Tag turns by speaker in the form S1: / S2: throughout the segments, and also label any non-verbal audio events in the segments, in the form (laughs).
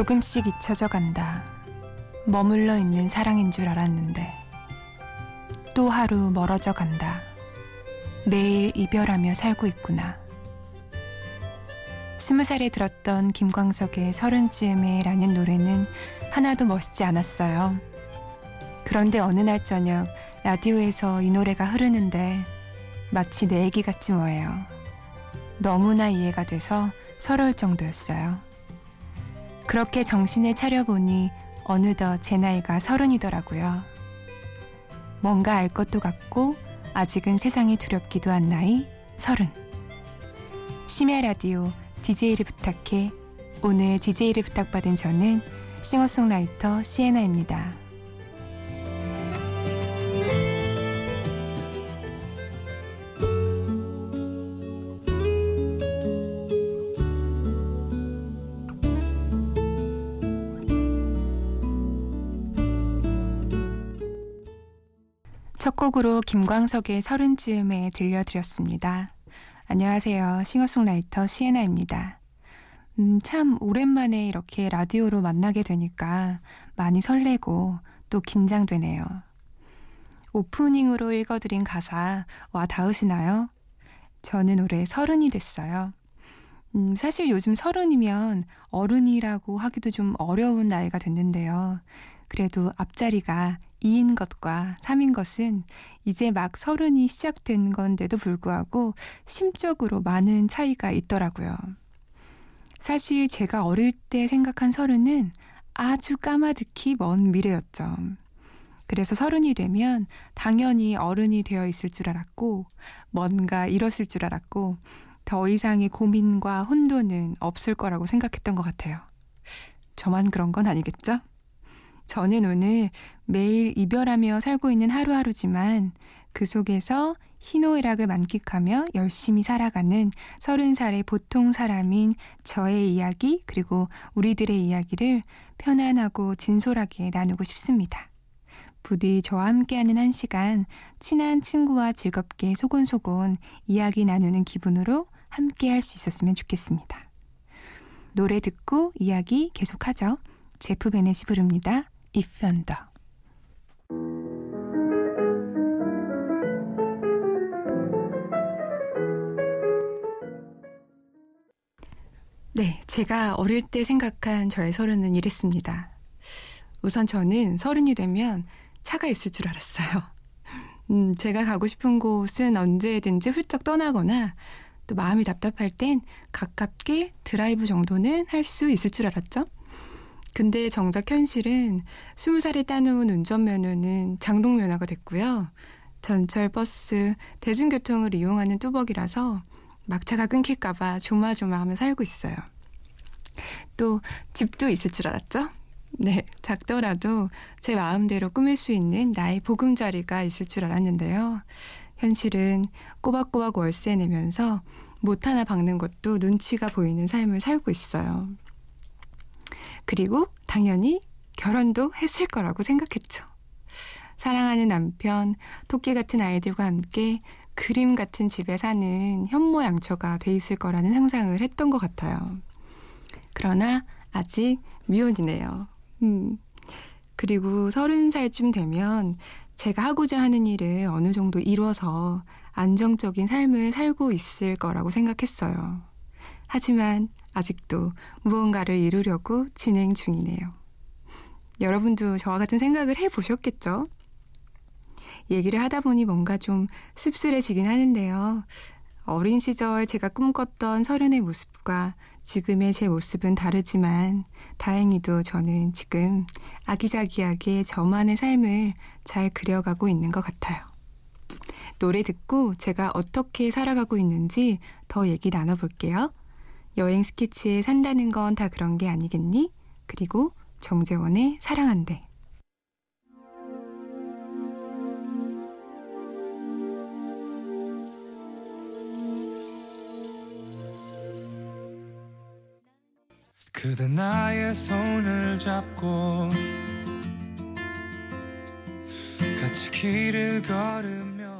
S1: 조금씩 잊혀져 간다. 머물러 있는 사랑인 줄 알았는데 또 하루 멀어져 간다. 매일 이별하며 살고 있구나. 스무 살에 들었던 김광석의 서른쯤에 라는 노래는 하나도 멋있지 않았어요. 그런데 어느 날 저녁 라디오에서 이 노래가 흐르는데 마치 내 얘기 같지 뭐예요. 너무나 이해가 돼서 서러울 정도였어요. 그렇게 정신을 차려보니 어느덧 제 나이가 서른이더라고요. 뭔가 알 것도 같고 아직은 세상이 두렵기도 한 나이 서른. 심야 라디오 DJ를 부탁해 오늘 DJ를 부탁받은 저는 싱어송라이터 시에나입니다. 첫 곡으로 김광석의 서른쯤에 들려드렸습니다. 안녕하세요. 싱어송라이터 시에나입니다. 음, 참 오랜만에 이렇게 라디오로 만나게 되니까 많이 설레고 또 긴장되네요. 오프닝으로 읽어드린 가사 와 닿으시나요? 저는 올해 서른이 됐어요. 음, 사실 요즘 서른이면 어른이라고 하기도 좀 어려운 나이가 됐는데요. 그래도 앞자리가 2인 것과 3인 것은 이제 막 서른이 시작된 건데도 불구하고 심적으로 많은 차이가 있더라고요. 사실 제가 어릴 때 생각한 서른은 아주 까마득히 먼 미래였죠. 그래서 서른이 되면 당연히 어른이 되어 있을 줄 알았고, 뭔가 이뤘을 줄 알았고, 더 이상의 고민과 혼돈은 없을 거라고 생각했던 것 같아요. 저만 그런 건 아니겠죠? 저는 오늘 매일 이별하며 살고 있는 하루하루지만 그 속에서 희노애락을 만끽하며 열심히 살아가는 서른 살의 보통 사람인 저의 이야기 그리고 우리들의 이야기를 편안하고 진솔하게 나누고 싶습니다. 부디 저와 함께하는 한 시간 친한 친구와 즐겁게 소곤소곤 이야기 나누는 기분으로 함께 할 수 있었으면 좋겠습니다. 노래 듣고 이야기 계속하죠. 제프 베넷이 부릅니다. Under. 네, 제가 어릴 때 생각한 저의 서른은 이랬습니다. 우선 저는 서른이 되면 차가 있을 줄 알았어요. (laughs) 음, 제가 가고 싶은 곳은 언제든지 훌쩍 떠나거나 또 마음이 답답할 땐 가깝게 드라이브 정도는 할 수 있을 줄 알았죠. 근데 정작 현실은 스무 살에 따놓은 운전면허는 장롱면허가 됐고요. 전철, 버스, 대중교통을 이용하는 뚜벅이라서 막차가 끊길까봐 조마조마하며 살고 있어요. 또 집도 있을 줄 알았죠? 네, 작더라도 제 마음대로 꾸밀 수 있는 나의 보금자리가 있을 줄 알았는데요. 현실은 꼬박꼬박 월세 내면서 못 하나 박는 것도 눈치가 보이는 삶을 살고 있어요. 그리고 당연히 결혼도 했을 거라고 생각했죠. 사랑하는 남편, 토끼 같은 아이들과 함께 그림 같은 집에 사는 현모양처가 돼 있을 거라는 상상을 했던 것 같아요. 그러나 아직 미혼이네요. 음. 그리고 서른 살쯤 되면 제가 하고자 하는 일을 어느 정도 이뤄서 안정적인 삶을 살고 있을 거라고 생각했어요. 하지만 아직도 무언가를 이루려고 진행 중이네요. (laughs) 여러분도 저와 같은 생각을 해 보셨겠죠? 얘기를 하다 보니 뭔가 좀 씁쓸해지긴 하는데요. 어린 시절 제가 꿈꿨던 서른의 모습과 지금의 제 모습은 다르지만 다행히도 저는 지금 아기자기하게 저만의 삶을 잘 그려가고 있는 것 같아요. 노래 듣고 제가 어떻게 살아가고 있는지 더 얘기 나눠볼게요. 여행 스케치에 산다는 건 다 그런 게 아니겠니? 그리고 정재원의 사랑한대. 그대 나의 손을 잡고 같이 길을 걸으며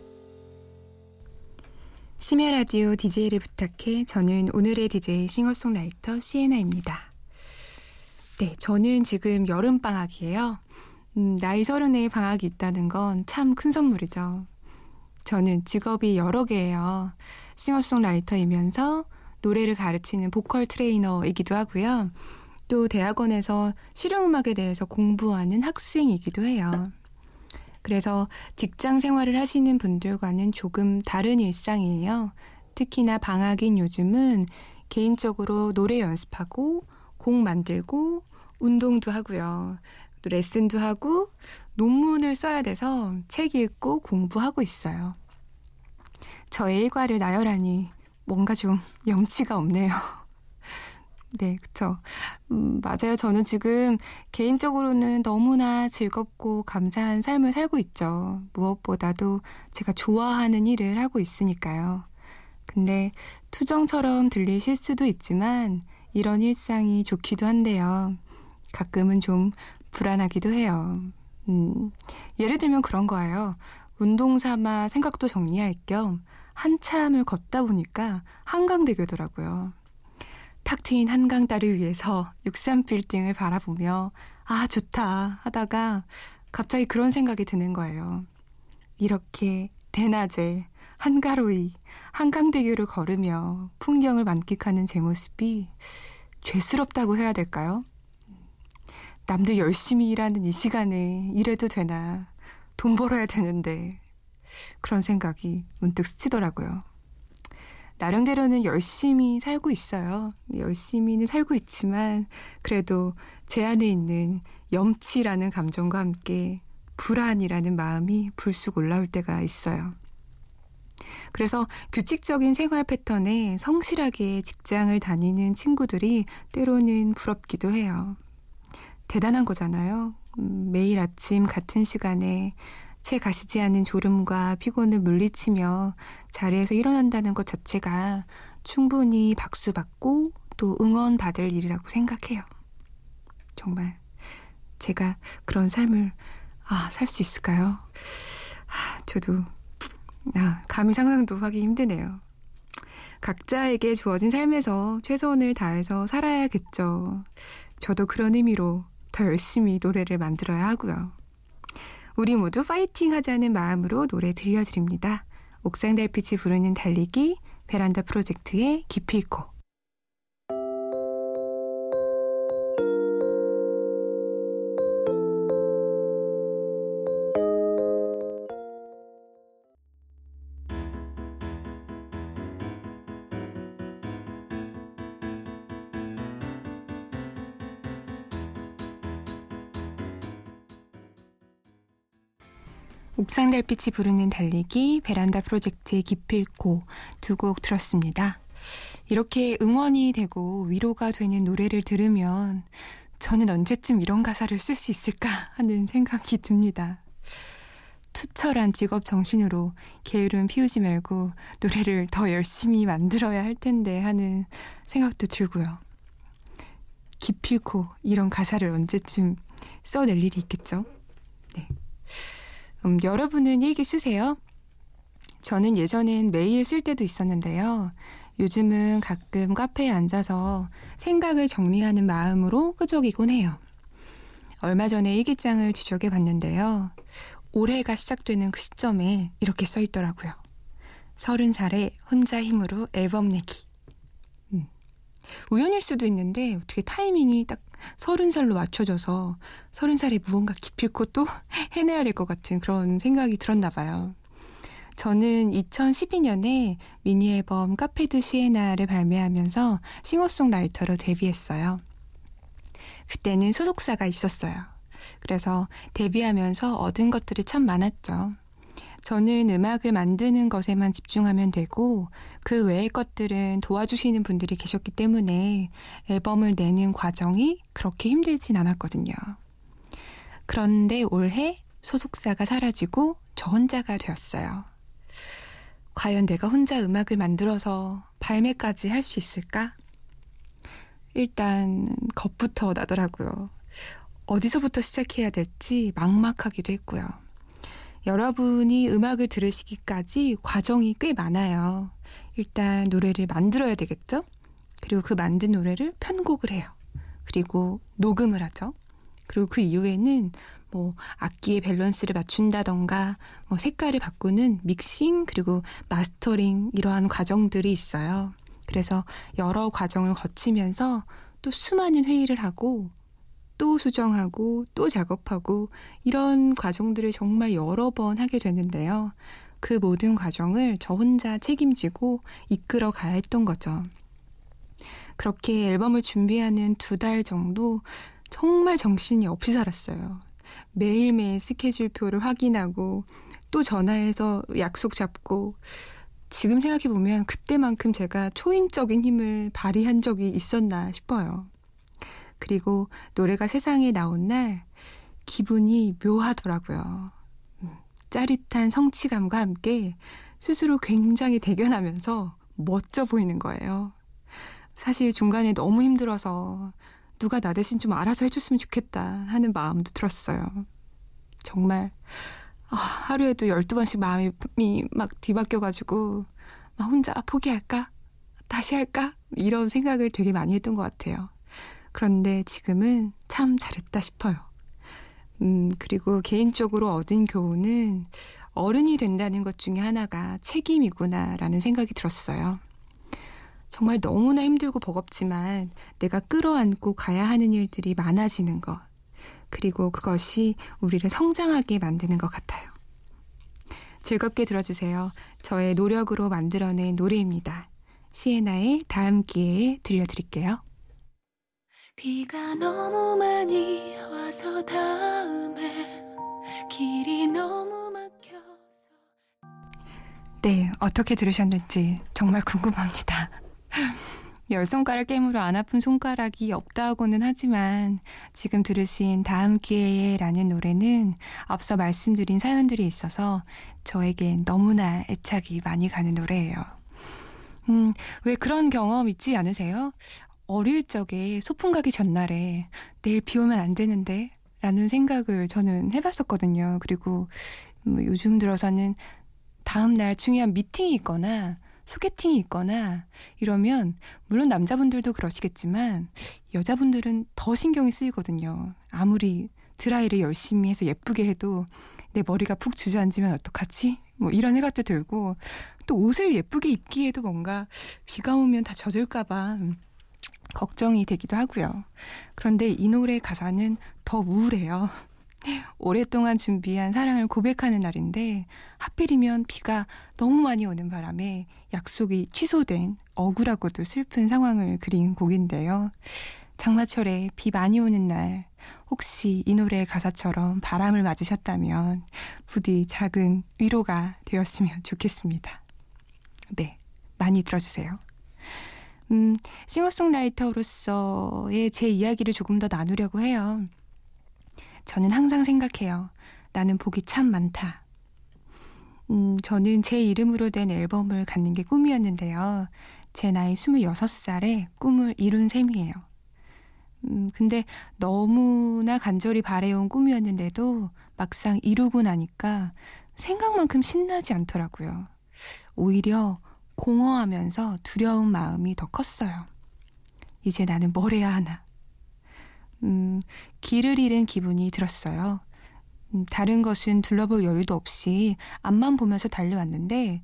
S1: 심야 라디오 DJ를 부탁해 저는 오늘의 DJ 싱어송라이터 시에나입니다. 네, 저는 지금 여름 방학이에요. 음, 나이 서른에 방학이 있다는 건 참 큰 선물이죠. 저는 직업이 여러 개예요. 싱어송라이터이면서 노래를 가르치는 보컬 트레이너이기도 하고요. 또 대학원에서 실용음악에 대해서 공부하는 학생이기도 해요. 그래서 직장 생활을 하시는 분들과는 조금 다른 일상이에요. 특히나 방학인 요즘은 개인적으로 노래 연습하고 곡 만들고 운동도 하고요. 또 레슨도 하고 논문을 써야 돼서 책 읽고 공부하고 있어요. 저의 일과를 나열하니 뭔가 좀 (laughs) 염치가 없네요. 네, 그쵸. 음, 맞아요. 저는 지금 개인적으로는 너무나 즐겁고 감사한 삶을 살고 있죠. 무엇보다도 제가 좋아하는 일을 하고 있으니까요. 근데 투정처럼 들리실 수도 있지만 이런 일상이 좋기도 한데요. 가끔은 좀 불안하기도 해요. 음, 예를 들면 그런 거예요. 운동 삼아 생각도 정리할 겸 한참을 걷다 보니까 한강대교더라고요. 탁 트인 한강 다리 위에서 63빌딩을 바라보며 아 좋다 하다가 갑자기 그런 생각이 드는 거예요. 이렇게 대낮에 한가로이 한강대교를 걸으며 풍경을 만끽하는 제 모습이 죄스럽다고 해야 될까요? 남들 열심히 일하는 이 시간에 일해도 되나 돈 벌어야 되는데 그런 생각이 문득 스치더라고요. 나름대로는 열심히 살고 있어요. 열심히는 살고 있지만 그래도 제 안에 있는 염치라는 감정과 함께 불안이라는 마음이 불쑥 올라올 때가 있어요. 그래서 규칙적인 생활 패턴에 성실하게 직장을 다니는 친구들이 때로는 부럽기도 해요. 대단한 거잖아요. 음, 매일 아침 같은 시간에 채 가시지 않은 졸음과 피곤을 물리치며 자리에서 일어난다는 것 자체가 충분히 박수 받고 또 응원 받을 일이라고 생각해요. 정말 제가 그런 삶을 아, 살 수 있을까요? 아, 저도 아, 감히 상상도 하기 힘드네요. 각자에게 주어진 삶에서 최선을 다해서 살아야겠죠. 저도 그런 의미로 더 열심히 노래를 만들어야 하고요. 우리 모두 파이팅 하자는 마음으로 노래 들려드립니다. 옥상 달빛이 부르는 달리기 베란다 프로젝트의 기필코 옥상 달빛이 부르는 달리기, 베란다 프로젝트의 기필코 두 곡 들었습니다. 이렇게 응원이 되고 위로가 되는 노래를 들으면 저는 언제쯤 이런 가사를 쓸 수 있을까 하는 생각이 듭니다. 투철한 직업 정신으로 게으름 피우지 말고 노래를 더 열심히 만들어야 할 텐데 하는 생각도 들고요. 기필코 이런 가사를 언제쯤 써낼 일이 있겠죠? 네. 음, 여러분은 일기 쓰세요? 저는 예전엔 매일 쓸 때도 있었는데요. 요즘은 가끔 카페에 앉아서 생각을 정리하는 마음으로 끄적이곤 해요. 얼마 전에 일기장을 뒤적여 봤는데요. 올해가 시작되는 그 시점에 이렇게 써 있더라고요. 서른 살에 혼자 힘으로 앨범 내기. 음. 우연일 수도 있는데 어떻게 타이밍이 딱 서른 살로 맞춰져서 서른 살에 무언가 기필코 또 (laughs) 해내야 될 것 같은 그런 생각이 들었나 봐요. 저는 2012년에 미니 앨범 카페드 시에나를 발매하면서 싱어송라이터로 데뷔했어요. 그때는 소속사가 있었어요. 그래서 데뷔하면서 얻은 것들이 참 많았죠. 저는 음악을 만드는 것에만 집중하면 되고 그 외의 것들은 도와주시는 분들이 계셨기 때문에 앨범을 내는 과정이 그렇게 힘들진 않았거든요. 그런데 올해 소속사가 사라지고 저 혼자가 되었어요. 과연 내가 혼자 음악을 만들어서 발매까지 할 수 있을까? 일단 겁부터 나더라고요. 어디서부터 시작해야 될지 막막하기도 했고요. 여러분이 음악을 들으시기까지 과정이 꽤 많아요. 일단 노래를 만들어야 되겠죠? 그리고 그 만든 노래를 편곡을 해요. 그리고 녹음을 하죠. 그리고 그 이후에는 뭐 악기의 밸런스를 맞춘다던가 뭐 색깔을 바꾸는 믹싱 그리고 마스터링 이러한 과정들이 있어요. 그래서 여러 과정을 거치면서 또 수많은 회의를 하고 또 수정하고 또 작업하고 이런 과정들을 정말 여러 번 하게 되는데요. 그 모든 과정을 저 혼자 책임지고 이끌어 가야 했던 거죠. 그렇게 앨범을 준비하는 두 달 정도 정말 정신이 없이 살았어요. 매일매일 스케줄표를 확인하고 또 전화해서 약속 잡고 지금 생각해보면 그때만큼 제가 초인적인 힘을 발휘한 적이 있었나 싶어요. 그리고 노래가 세상에 나온 날 기분이 묘하더라고요. 음, 짜릿한 성취감과 함께 스스로 굉장히 대견하면서 멋져 보이는 거예요. 사실 중간에 너무 힘들어서 누가 나 대신 좀 알아서 해줬으면 좋겠다 하는 마음도 들었어요. 정말 아, 하루에도 12번씩 마음이 막 뒤바뀌어가지고 막 혼자 포기할까? 다시 할까? 이런 생각을 되게 많이 했던 것 같아요. 그런데 지금은 참 잘했다 싶어요. 음, 그리고 개인적으로 얻은 교훈은 어른이 된다는 것 중에 하나가 책임이구나라는 생각이 들었어요. 정말 너무나 힘들고 버겁지만 내가 끌어안고 가야 하는 일들이 많아지는 것. 그리고 그것이 우리를 성장하게 만드는 것 같아요. 즐겁게 들어주세요. 저의 노력으로 만들어낸 노래입니다. 시에나의 다음 기회에 들려드릴게요. 비가 너무 많이 와서 다음에 길이 너무 막혀서 네, 어떻게 들으셨는지 정말 궁금합니다. 열 손가락 깨물어 안 아픈 손가락이 없다고는 하지만 지금 들으신 다음 기회에라는 노래는 앞서 말씀드린 사연들이 있어서 저에겐 너무나 애착이 많이 가는 노래예요. 음, 왜 그런 경험 있지 않으세요? 어릴 적에 소풍 가기 전날에 내일 비 오면 안 되는데 라는 생각을 저는 해봤었거든요. 그리고 뭐 요즘 들어서는 다음날 중요한 미팅이 있거나 소개팅이 있거나 이러면 물론 남자분들도 그러시겠지만 여자분들은 더 신경이 쓰이거든요. 아무리 드라이를 열심히 해서 예쁘게 해도 내 머리가 푹 주저앉으면 어떡하지? 뭐 이런 생각도 들고 또 옷을 예쁘게 입기에도 뭔가 비가 오면 다 젖을까봐 걱정이 되기도 하고요. 그런데 이 노래 가사는 더 우울해요. (laughs) 오랫동안 준비한 사랑을 고백하는 날인데 하필이면 비가 너무 많이 오는 바람에 약속이 취소된 억울하고도 슬픈 상황을 그린 곡인데요. 장마철에 비 많이 오는 날 혹시 이 노래의 가사처럼 바람을 맞으셨다면 부디 작은 위로가 되었으면 좋겠습니다. 네, 많이 들어주세요. 음, 싱어송라이터로서의 제 이야기를 조금 더 나누려고 해요. 저는 항상 생각해요. 나는 복이 참 많다. 음, 저는 제 이름으로 된 앨범을 갖는 게 꿈이었는데요. 제 나이 26살에 꿈을 이룬 셈이에요. 음, 근데 너무나 간절히 바래온 꿈이었는데도 막상 이루고 나니까 생각만큼 신나지 않더라고요. 오히려 공허하면서 두려운 마음이 더 컸어요. 이제 나는 뭘 해야 하나. 음, 길을 잃은 기분이 들었어요. 음, 다른 것은 둘러볼 여유도 없이 앞만 보면서 달려왔는데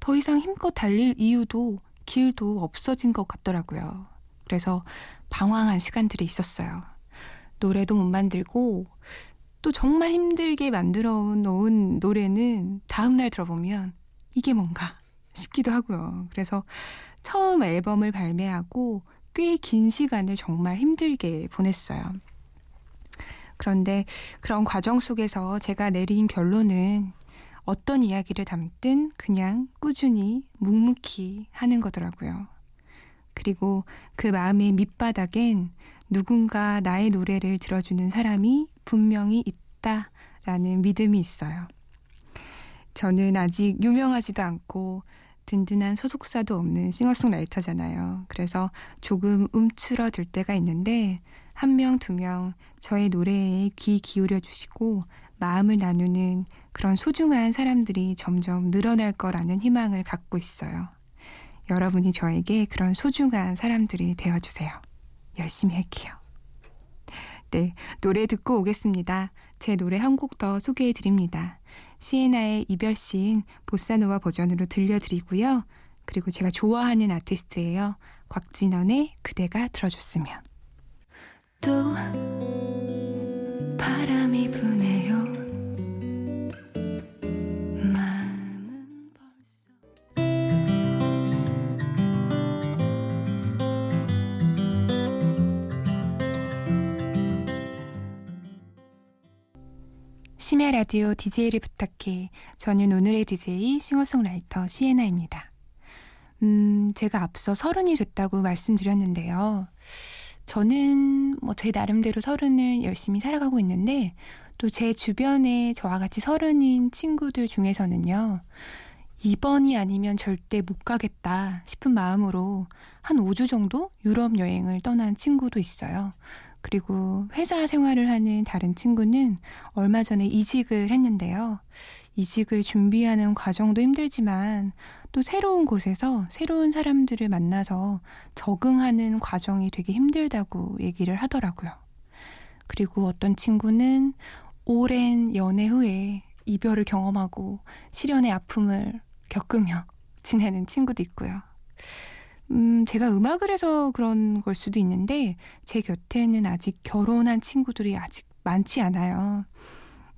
S1: 더 이상 힘껏 달릴 이유도 길도 없어진 것 같더라고요. 그래서 방황한 시간들이 있었어요. 노래도 못 만들고 또 정말 힘들게 만들어 놓은 노래는 다음날 들어보면 이게 뭔가 싶기도 하고요. 그래서 처음 앨범을 발매하고 꽤 긴 시간을 정말 힘들게 보냈어요. 그런데 그런 과정 속에서 제가 내린 결론은 어떤 이야기를 담든 그냥 꾸준히 묵묵히 하는 거더라고요. 그리고 그 마음의 밑바닥엔 누군가 나의 노래를 들어주는 사람이 분명히 있다라는 믿음이 있어요. 저는 아직 유명하지도 않고 든든한 소속사도 없는 싱어송라이터잖아요. 그래서 조금 움츠러들 때가 있는데 한 명, 두 명 저의 노래에 귀 기울여 주시고 마음을 나누는 그런 소중한 사람들이 점점 늘어날 거라는 희망을 갖고 있어요. 여러분이 저에게 그런 소중한 사람들이 되어주세요. 열심히 할게요. 네, 노래 듣고 오겠습니다. 제 노래 한 곡 더 소개해 드립니다. 시에나의 이별 시인 보사노와 버전으로 들려드리고요. 그리고 제가 좋아하는 아티스트예요. 곽진원의 그대가 들어줬으면. 또 바람이 부네요. 심야 라디오 DJ를 부탁해. 저는 오늘의 DJ 싱어송라이터 시에나입니다. 음, 제가 앞서 서른이 됐다고 말씀드렸는데요. 저는 뭐 제 나름대로 서른을 열심히 살아가고 있는데 또 제 주변에 저와 같이 서른인 친구들 중에서는요. 이번이 아니면 절대 못 가겠다 싶은 마음으로 한 5주 정도 유럽 여행을 떠난 친구도 있어요. 그리고 회사 생활을 하는 다른 친구는 얼마 전에 이직을 했는데요. 이직을 준비하는 과정도 힘들지만 또 새로운 곳에서 새로운 사람들을 만나서 적응하는 과정이 되게 힘들다고 얘기를 하더라고요. 그리고 어떤 친구는 오랜 연애 후에 이별을 경험하고 시련의 아픔을 겪으며 (laughs) 지내는 친구도 있고요. 음, 제가 음악을 해서 그런 걸 수도 있는데 제 곁에는 아직 결혼한 친구들이 아직 많지 않아요.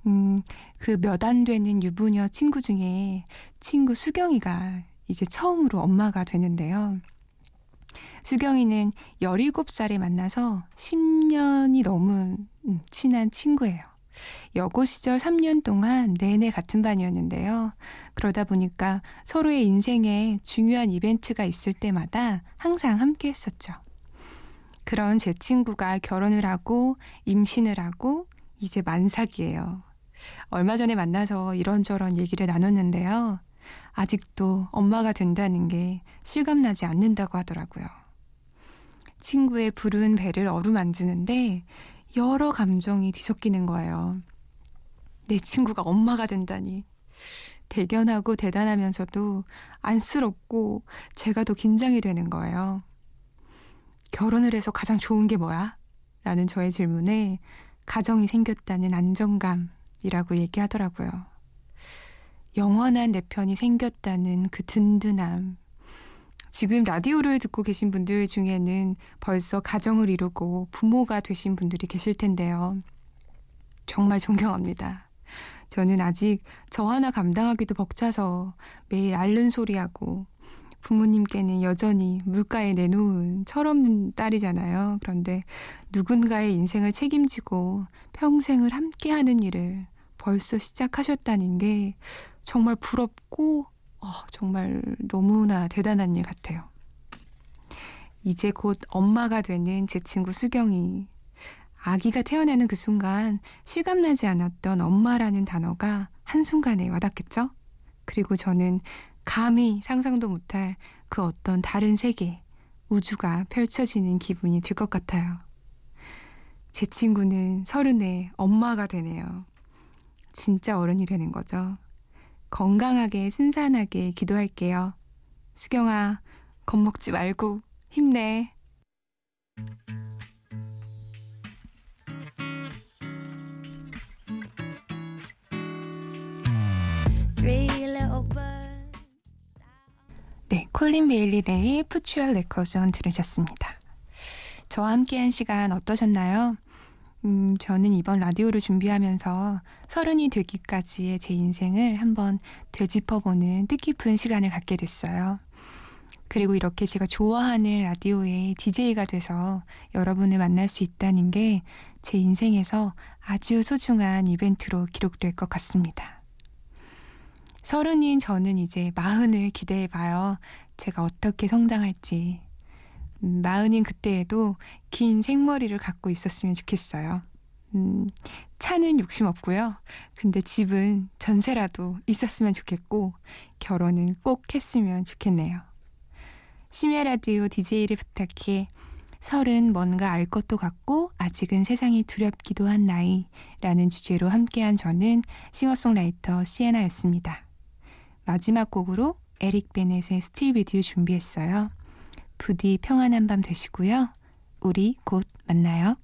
S1: 음, 그 몇 안 되는 유부녀 친구 중에 친구 수경이가 이제 처음으로 엄마가 되는데요. 수경이는 17살에 만나서 10년이 넘은 음, 친한 친구예요. 여고 시절 3년 동안 내내 같은 반이었는데요. 그러다 보니까 서로의 인생에 중요한 이벤트가 있을 때마다 항상 함께 했었죠. 그런 제 친구가 결혼을 하고 임신을 하고 이제 만삭이에요. 얼마 전에 만나서 이런저런 얘기를 나눴는데요. 아직도 엄마가 된다는 게 실감나지 않는다고 하더라고요. 친구의 부른 배를 어루만지는데 여러 감정이 뒤섞이는 거예요. 내 친구가 엄마가 된다니. 대견하고 대단하면서도 안쓰럽고 제가 더 긴장이 되는 거예요. 결혼을 해서 가장 좋은 게 뭐야? 라는 저의 질문에 가정이 생겼다는 안정감이라고 얘기하더라고요. 영원한 내 편이 생겼다는 그 든든함, 지금 라디오를 듣고 계신 분들 중에는 벌써 가정을 이루고 부모가 되신 분들이 계실 텐데요. 정말 존경합니다. 저는 아직 저 하나 감당하기도 벅차서 매일 앓는 소리하고 부모님께는 여전히 물가에 내놓은 철없는 딸이잖아요. 그런데 누군가의 인생을 책임지고 평생을 함께하는 일을 벌써 시작하셨다는 게 정말 부럽고 어, 정말 너무나 대단한 일 같아요. 이제 곧 엄마가 되는 제 친구 수경이 아기가 태어나는 그 순간 실감나지 않았던 엄마라는 단어가 한순간에 와닿겠죠? 그리고 저는 감히 상상도 못할 그 어떤 다른 세계, 우주가 펼쳐지는 기분이 들 것 같아요. 제 친구는 서른에 엄마가 되네요. 진짜 어른이 되는 거죠. 건강하게 순산하게 기도할게요. 수경아, 겁먹지 말고 힘내. 네, 콜린 베일리의 푸추얼 레커전 들으셨습니다. 저와 함께한 시간 어떠셨나요? 음, 저는 이번 라디오를 준비하면서 서른이 되기까지의 제 인생을 한번 되짚어보는 뜻깊은 시간을 갖게 됐어요. 그리고 이렇게 제가 좋아하는 라디오의 DJ가 돼서 여러분을 만날 수 있다는 게 제 인생에서 아주 소중한 이벤트로 기록될 것 같습니다. 서른인 저는 이제 마흔을 기대해봐요. 제가 어떻게 성장할지. 음, 마흔인 그때에도 긴 생머리를 갖고 있었으면 좋겠어요. 음, 차는 욕심 없고요. 근데 집은 전세라도 있었으면 좋겠고, 결혼은 꼭 했으면 좋겠네요. 심야 라디오 DJ를 부탁해 서른 뭔가 알 것도 같고 아직은 세상이 두렵기도 한 나이라는 주제로 함께한 저는 싱어송라이터 시애나였습니다. 마지막 곡으로 에릭 베네의 Still With You 준비했어요. 부디 평안한 밤 되시고요. 우리 곧 만나요.